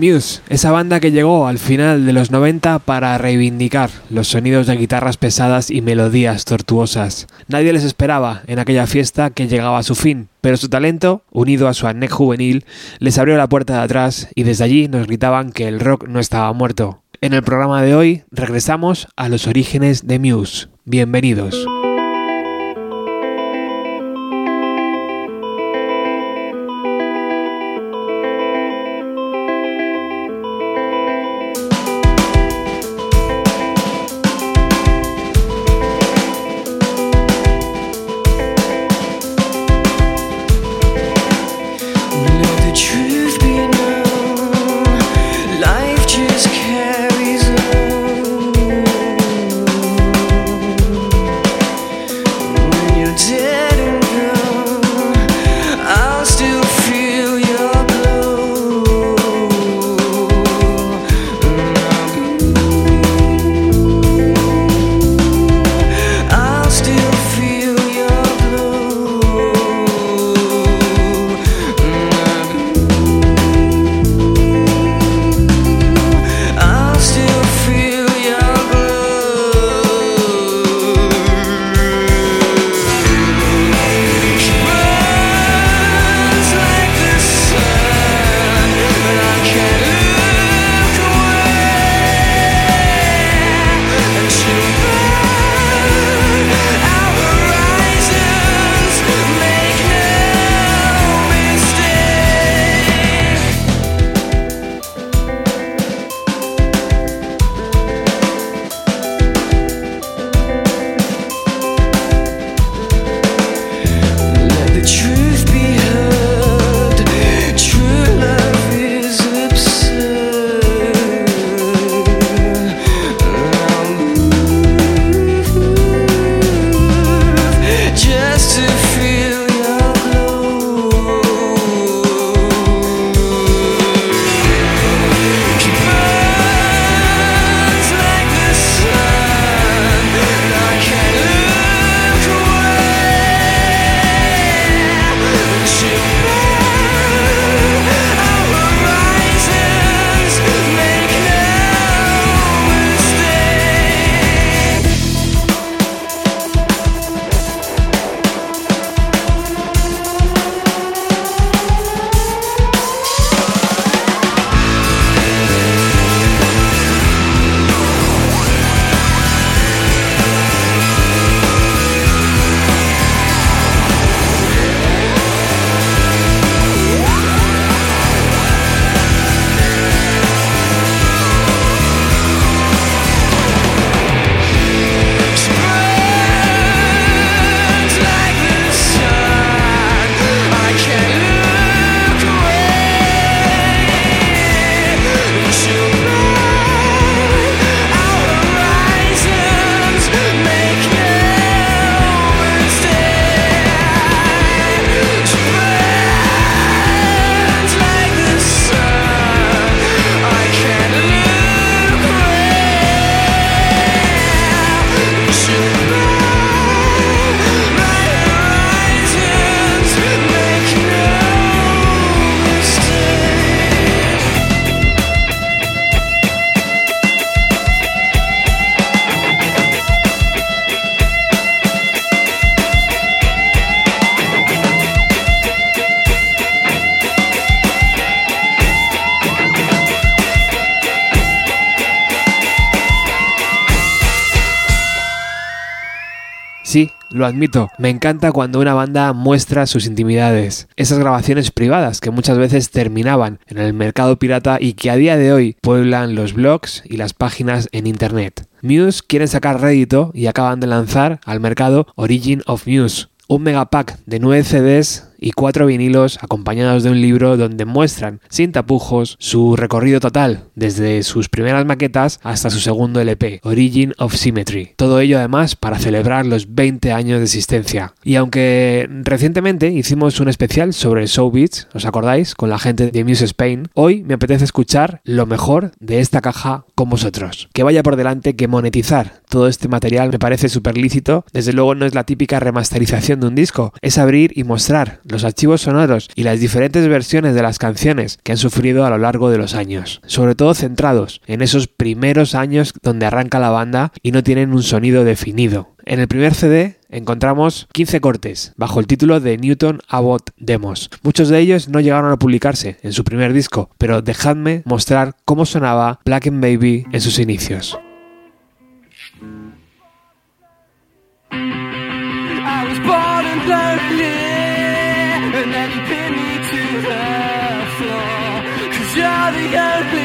Muse, esa banda que llegó al final de los 90 para reivindicar los sonidos de guitarras pesadas y melodías tortuosas. Nadie les esperaba en aquella fiesta que llegaba a su fin, pero su talento, unido a su anec juvenil, les abrió la puerta de atrás y desde allí nos gritaban que el rock no estaba muerto. En el programa de hoy regresamos a los orígenes de Muse. Bienvenidos. Lo admito, me encanta cuando una banda muestra sus intimidades, esas grabaciones privadas que muchas veces terminaban en el mercado pirata y que a día de hoy pueblan los blogs y las páginas en internet. Muse quieren sacar rédito y acaban de lanzar al mercado Origin of Muse, un megapack de 9 CDs y cuatro vinilos acompañados de un libro donde muestran sin tapujos su recorrido total, desde sus primeras maquetas hasta su segundo LP, Origin of Symmetry. Todo ello además para celebrar los 20 años de existencia. Y aunque recientemente hicimos un especial sobre Show Beats, ¿os acordáis? Con la gente de Muse Spain, hoy me apetece escuchar lo mejor de esta caja con vosotros. Que vaya por delante que monetizar todo este material me parece súper lícito. Desde luego no es la típica remasterización de un disco, es abrir y mostrar los archivos sonoros y las diferentes versiones de las canciones que han sufrido a lo largo de los años, sobre todo centrados en esos primeros años donde arranca la banda y no tienen un sonido definido. En el primer CD encontramos 15 cortes bajo el título de Newton Abbott Demos. Muchos de ellos no llegaron a publicarse en su primer disco, pero dejadme mostrar cómo sonaba Black and Baby en sus inicios. And then you pin me to the floor. Cause you're the only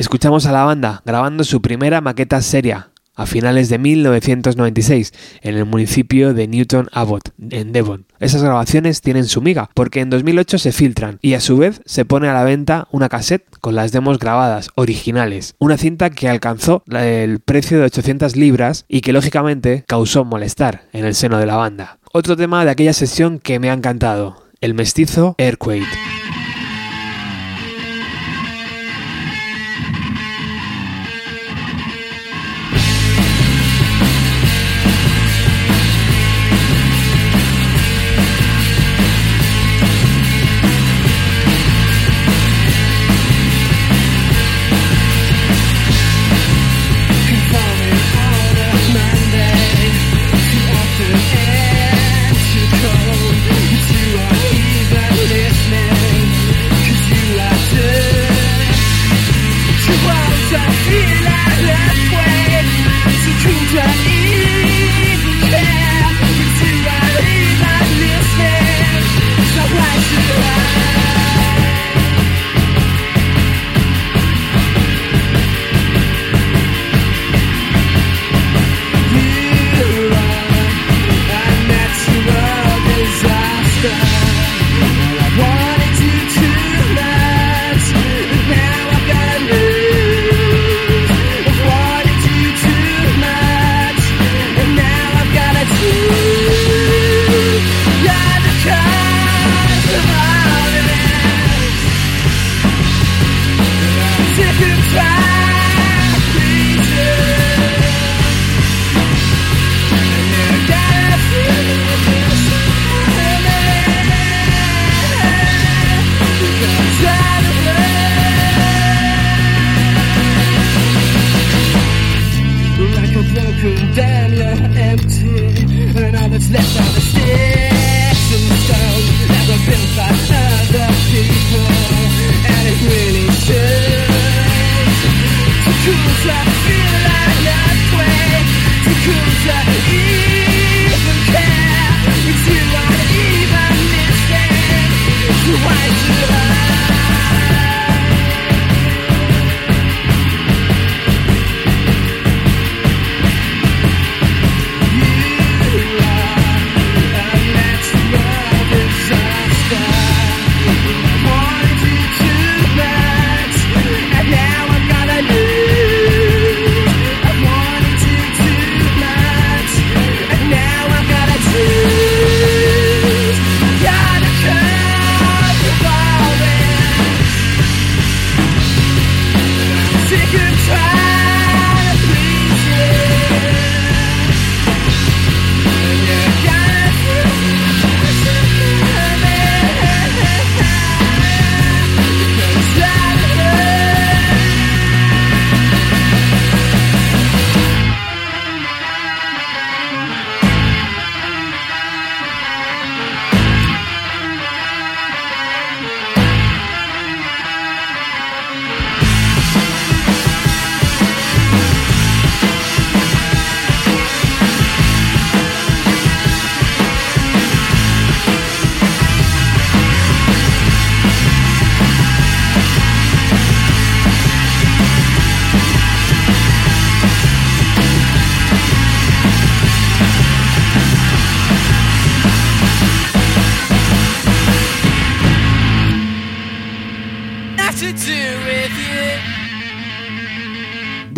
Escuchamos a la banda grabando su primera maqueta seria a finales de 1996 en el municipio de Newton Abbot, en Devon. Esas grabaciones tienen su miga porque en 2008 se filtran y a su vez se pone a la venta una cassette con las demos grabadas originales, una cinta que alcanzó el precio de 800 libras y que lógicamente causó molestar en el seno de la banda. Otro tema de aquella sesión que me ha encantado, el mestizo Earthquake.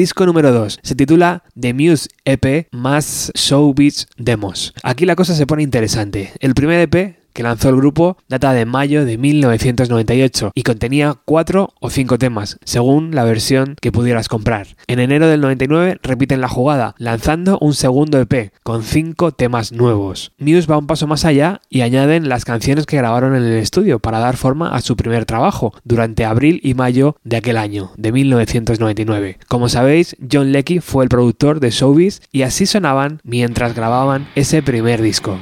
Disco número 2. Se titula The Muse EP más Showbiz Demos. Aquí la cosa se pone interesante. El primer EP que lanzó el grupo data de mayo de 1998 y contenía 4 o 5 temas, según la versión que pudieras comprar. En enero del 99 repiten la jugada, lanzando un segundo EP con 5 temas nuevos. Muse va un paso más allá y añaden las canciones que grabaron en el estudio para dar forma a su primer trabajo durante abril y mayo de aquel año, de 1999. Como sabéis, John Leckie fue el productor de Showbiz y así sonaban mientras grababan ese primer disco.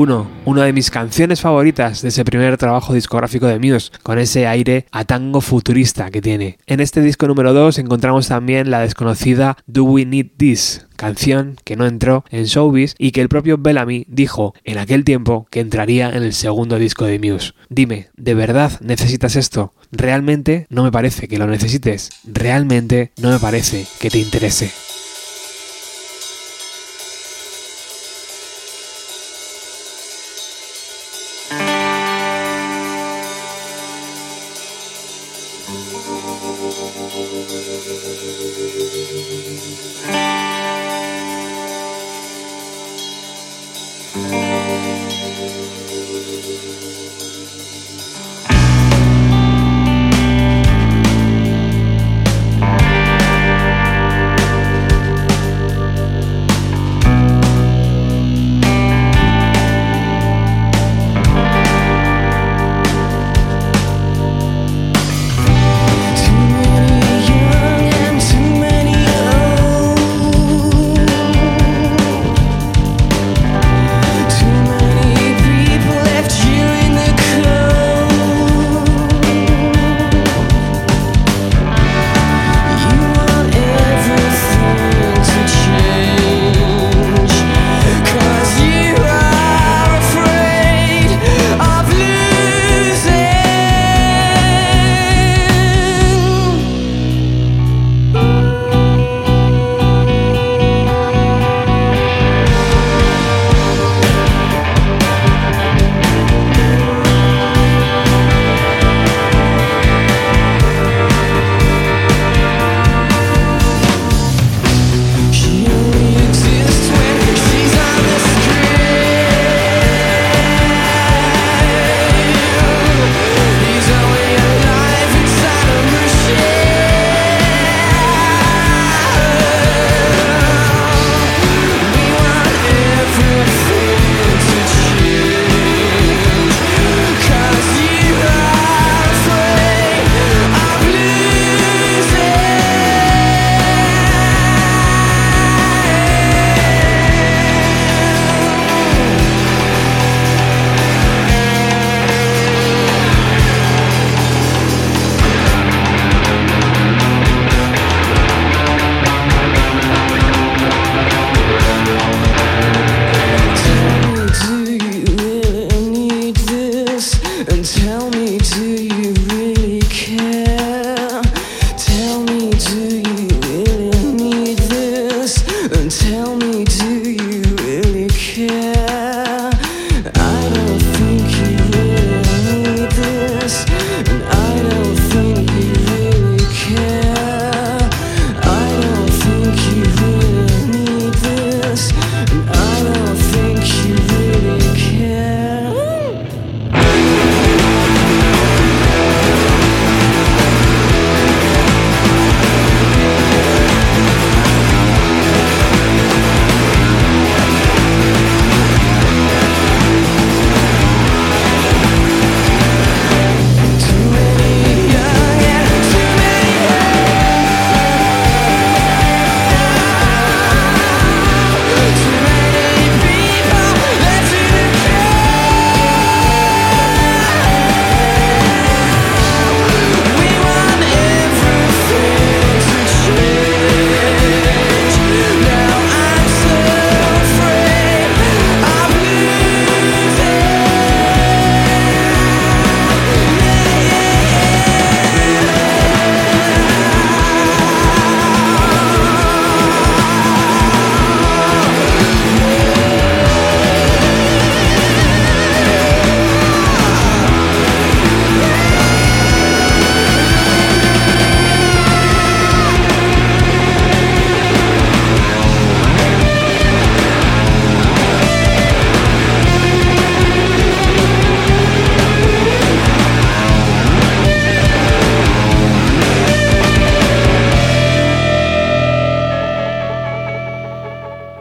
1. Una de mis canciones favoritas de ese primer trabajo discográfico de Muse, con ese aire a tango futurista que tiene. En este disco número 2 encontramos también la desconocida Do We Need This, canción que no entró en Showbiz y que el propio Bellamy dijo en aquel tiempo que entraría en el segundo disco de Muse. Dime, ¿de verdad necesitas esto? Realmente no me parece que lo necesites. Realmente no me parece que te interese.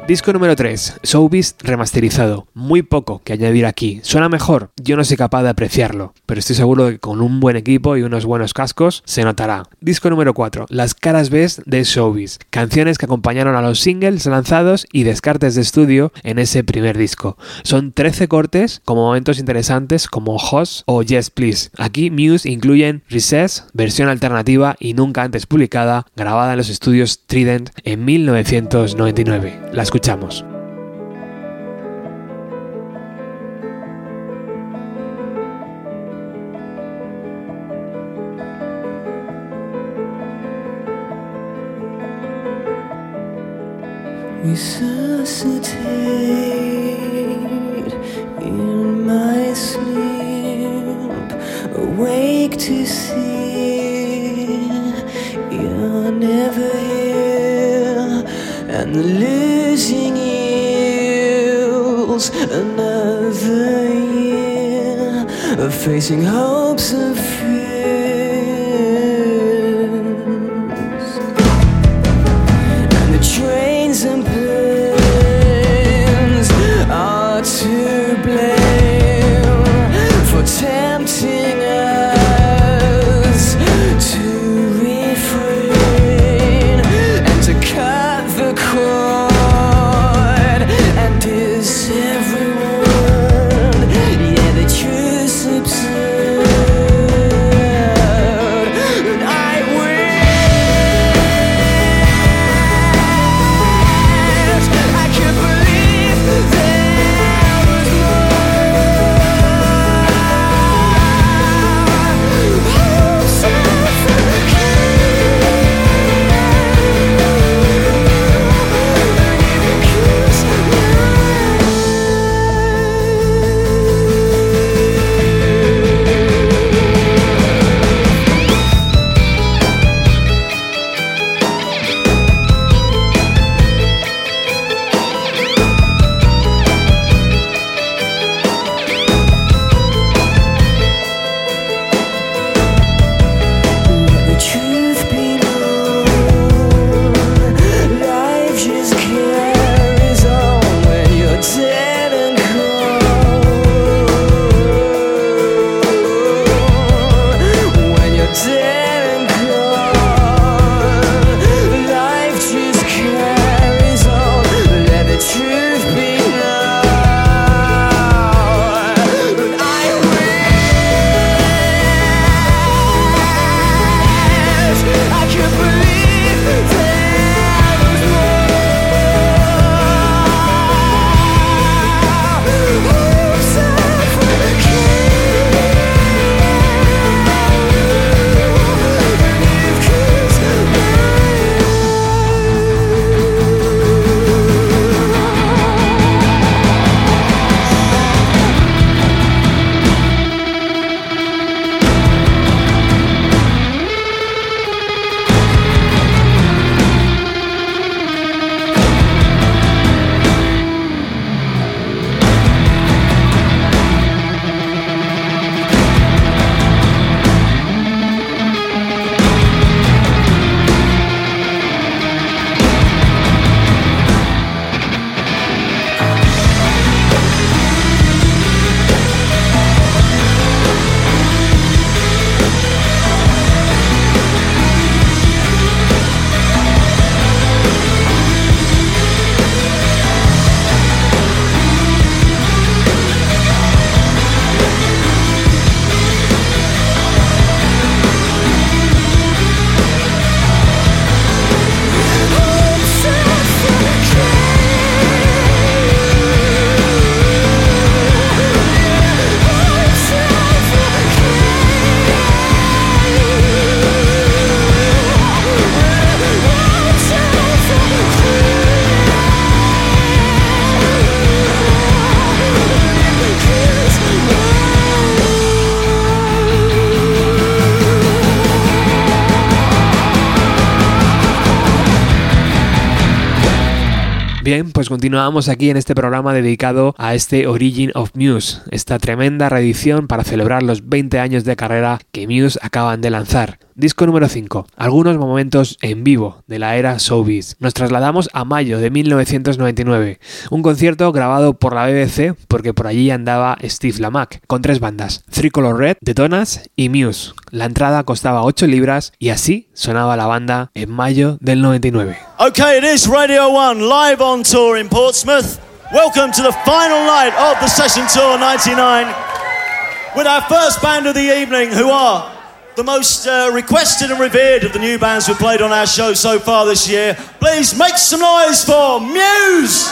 Disco número 3, Showbiz remasterizado. Muy poco que añadir aquí. ¿Suena mejor? Yo no soy capaz de apreciarlo, pero estoy seguro de que con un buen equipo y unos buenos cascos se notará. Disco número 4, Las caras B de Showbiz. Canciones que acompañaron a los singles lanzados y descartes de estudio en ese primer disco. Son 13 cortes con momentos interesantes como Hoss o Yes Please. Aquí Muse incluyen Recess, versión alternativa y nunca antes publicada, grabada en los estudios Trident en 1999. La escuchamos. Resuscitate in my sleep, awake to see you're never and the losing yields another year of facing hopes and Pues continuamos aquí en este programa dedicado a este Origin of Muse, esta tremenda reedición para celebrar los 20 años de carrera que Muse acaban de lanzar. Disco número 5, algunos momentos en vivo de la era showbiz. Nos trasladamos a mayo de 1999, un concierto grabado por la BBC porque por allí andaba Steve Lamack, con tres bandas, Three Color Red, Detonas y Muse. La entrada costaba 8 libras y así sonaba la banda en mayo del 99. Okay, it is Radio 1 live on tour in Portsmouth. Welcome to the final night of the Session Tour 99 with our first band of the evening, who are the most uh, requested and revered of the new bands we've played on our show so far this year. Please make some noise for Muse!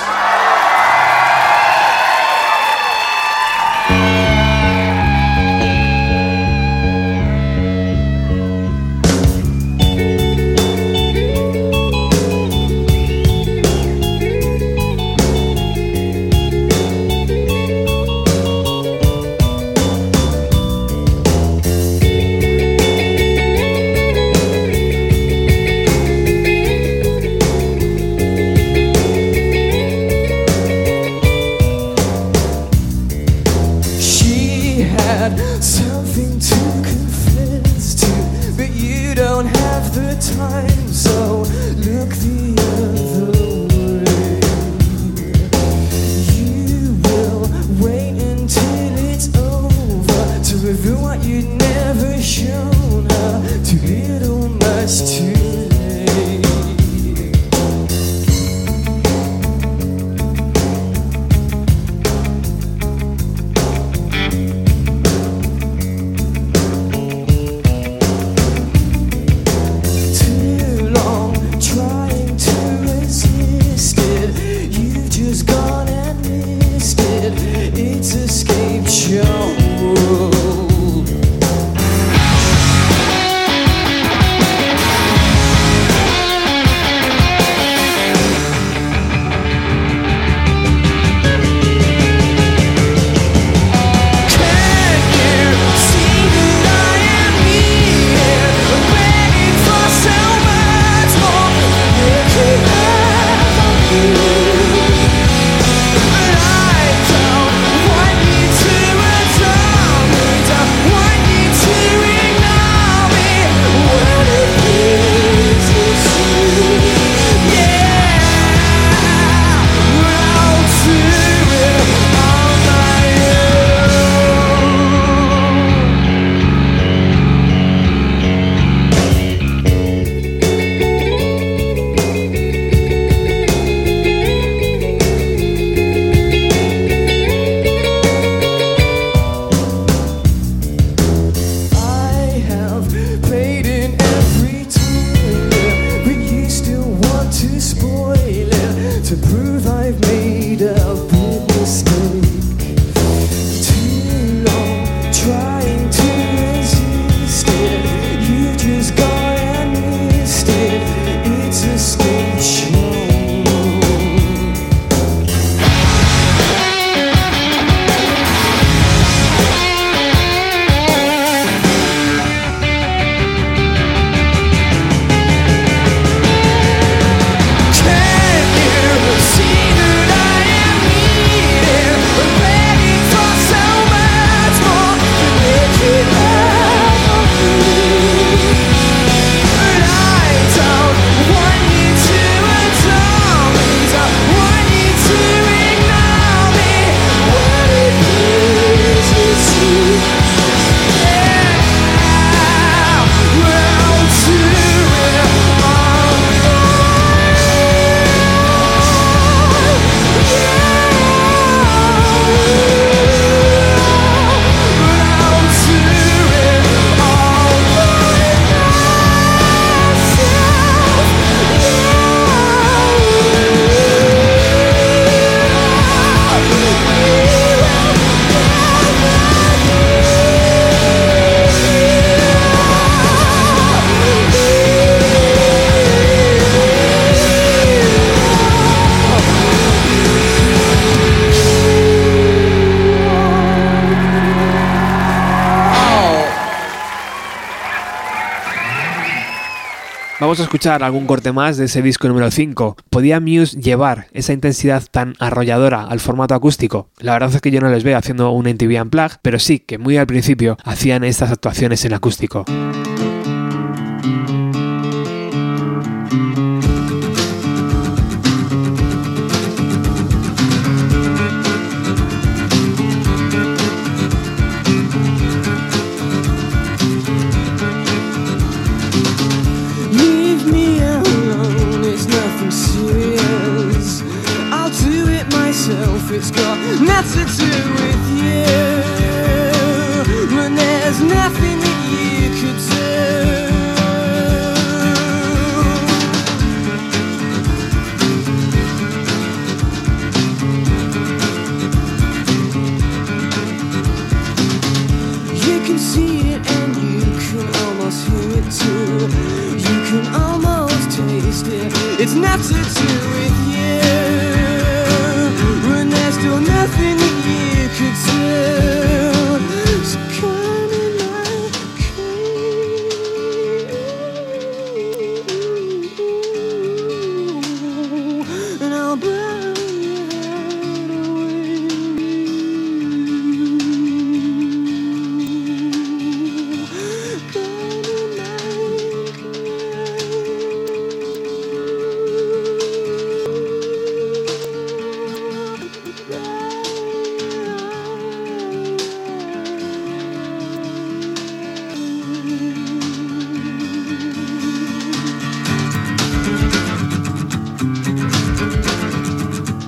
Escuchar algún corte más de ese disco número 5. ¿Podía Muse llevar esa intensidad tan arrolladora al formato acústico? La verdad es que yo no les veo haciendo un NTV Unplugged, pero sí que muy al principio hacían estas actuaciones en acústico.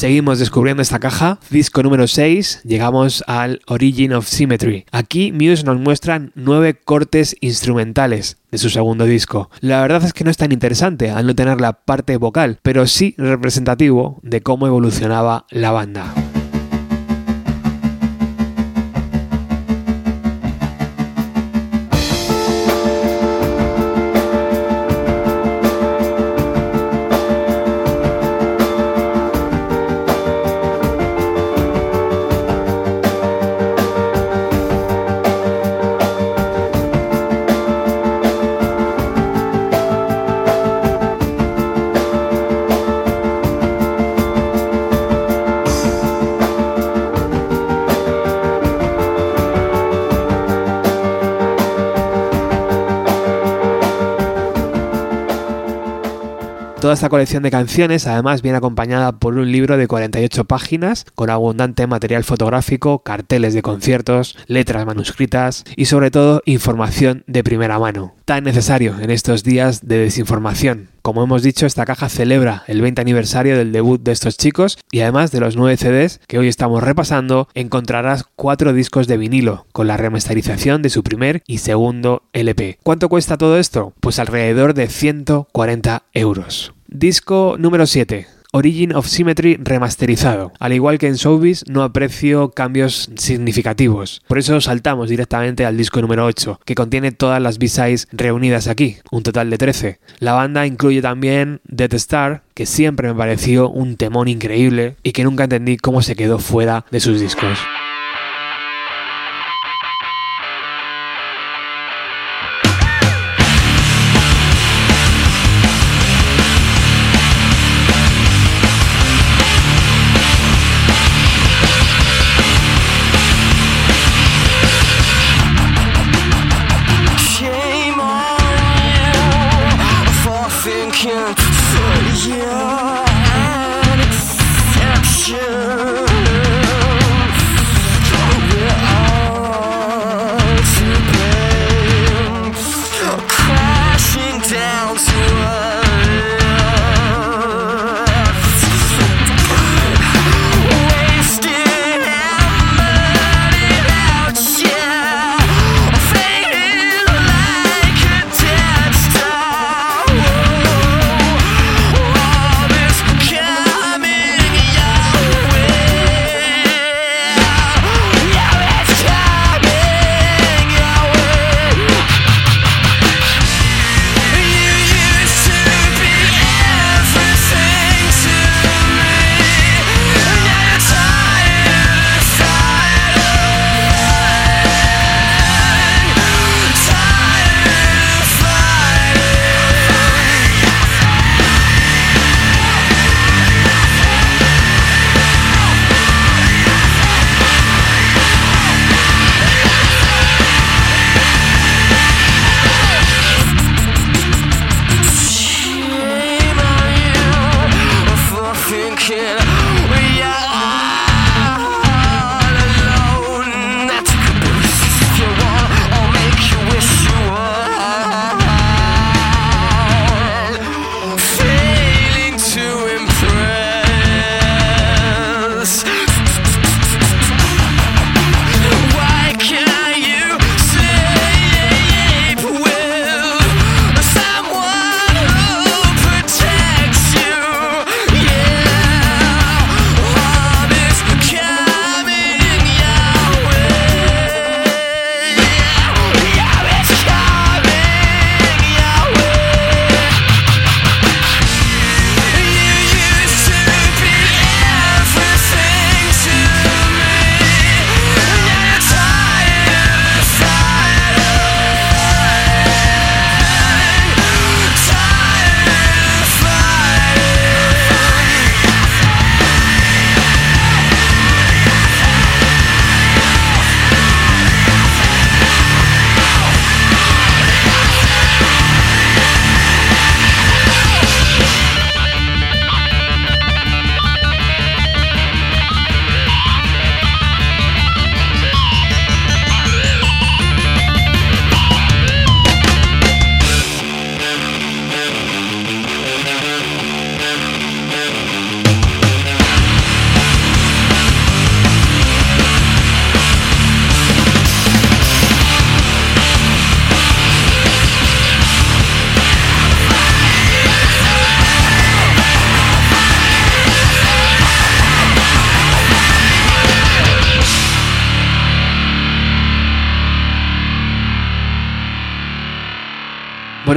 Seguimos descubriendo esta caja. Disco número 6, llegamos al Origin of Symmetry. Aquí Muse nos muestran nueve cortes instrumentales de su segundo disco. La verdad es que no es tan interesante al no tener la parte vocal, pero sí representativo de cómo evolucionaba la banda. Toda esta colección de canciones además viene acompañada por un libro de 48 páginas con abundante material fotográfico, carteles de conciertos, letras manuscritas y sobre todo información de primera mano. Tan necesario en estos días de desinformación. Como hemos dicho, esta caja celebra el 20 aniversario del debut de estos chicos y además de los 9 CDs que hoy estamos repasando, encontrarás cuatro discos de vinilo con la remasterización de su primer y segundo LP. ¿Cuánto cuesta todo esto? Pues alrededor de 140 euros. Disco número 7. Origin of Symmetry remasterizado. Al igual que en Showbiz, no aprecio cambios significativos. Por eso saltamos directamente al disco número 8, que contiene todas las B-sides reunidas aquí, un total de 13. La banda incluye también Death Star, que siempre me pareció un temón increíble y que nunca entendí cómo se quedó fuera de sus discos.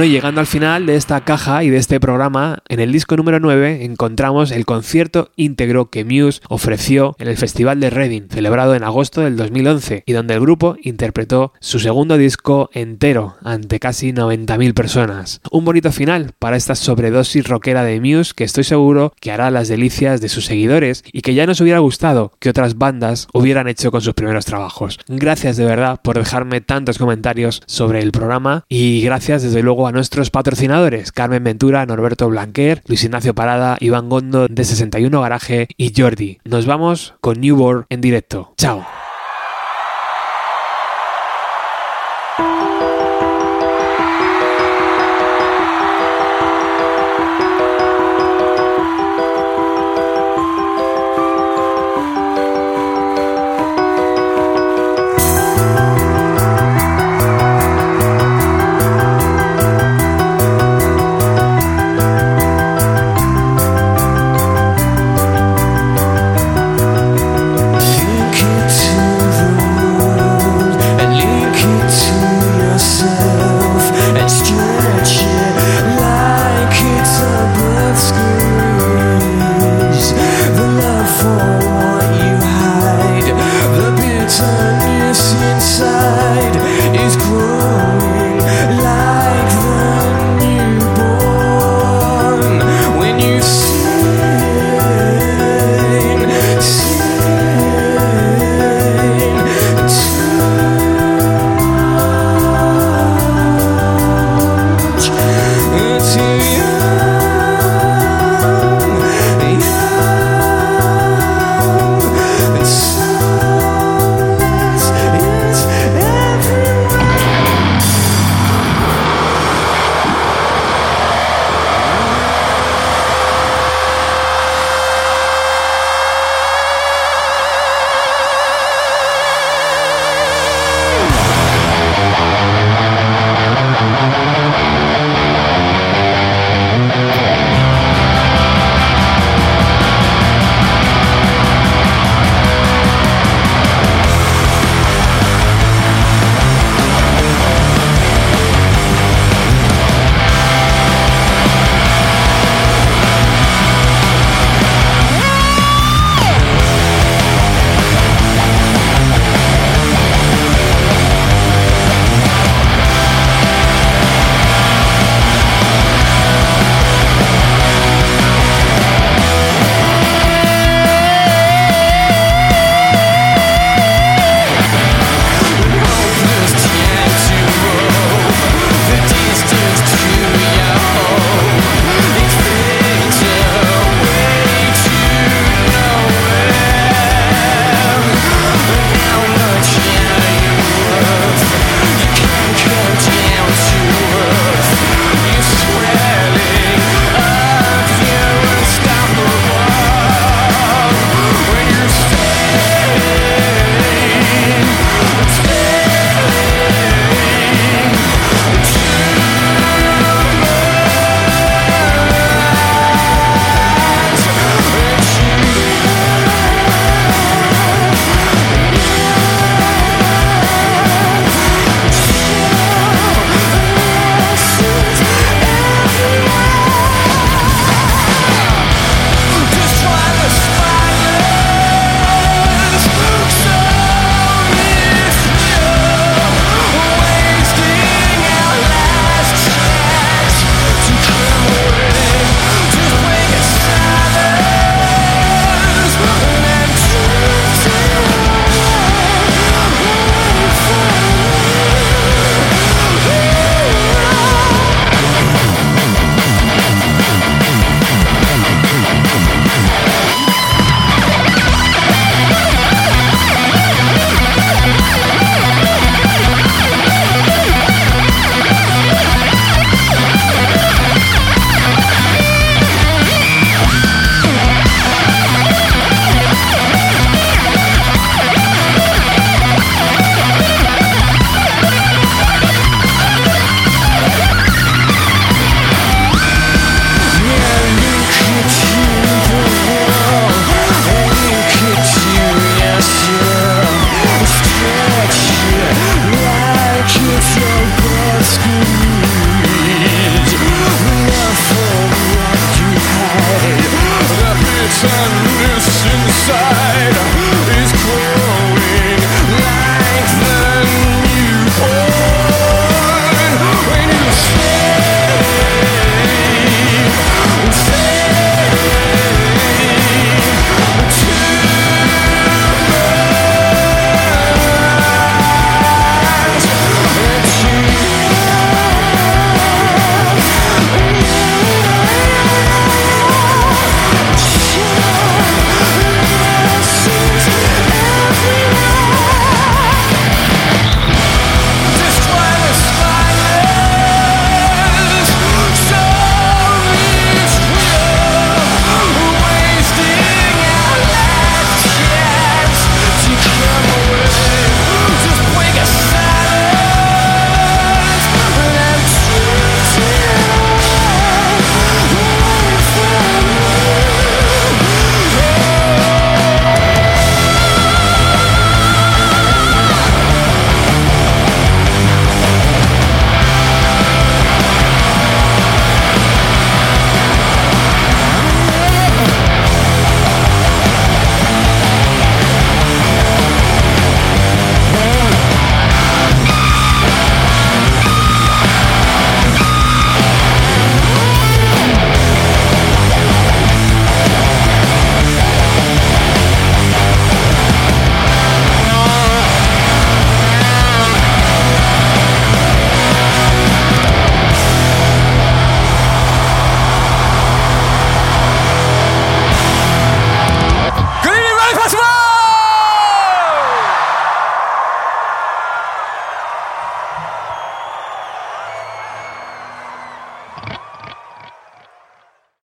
Llegando al final de esta caja y de este programa, en el disco número 9 encontramos el concierto íntegro que Muse ofreció en el Festival de Reading, celebrado en agosto del 2011, y donde el grupo interpretó su segundo disco entero ante casi 90.000 personas. Un bonito final para esta sobredosis rockera de Muse que estoy seguro que hará las delicias de sus seguidores y que ya nos hubiera gustado que otras bandas hubieran hecho con sus primeros trabajos. Gracias de verdad por dejarme tantos comentarios sobre el programa y gracias desde luego a nuestros patrocinadores Carmen Ventura, Norberto Blanquer, Luis Ignacio Parada, Iván Gondo de 61 Garaje y Jordi. Nos vamos con Newborn en directo. Chao.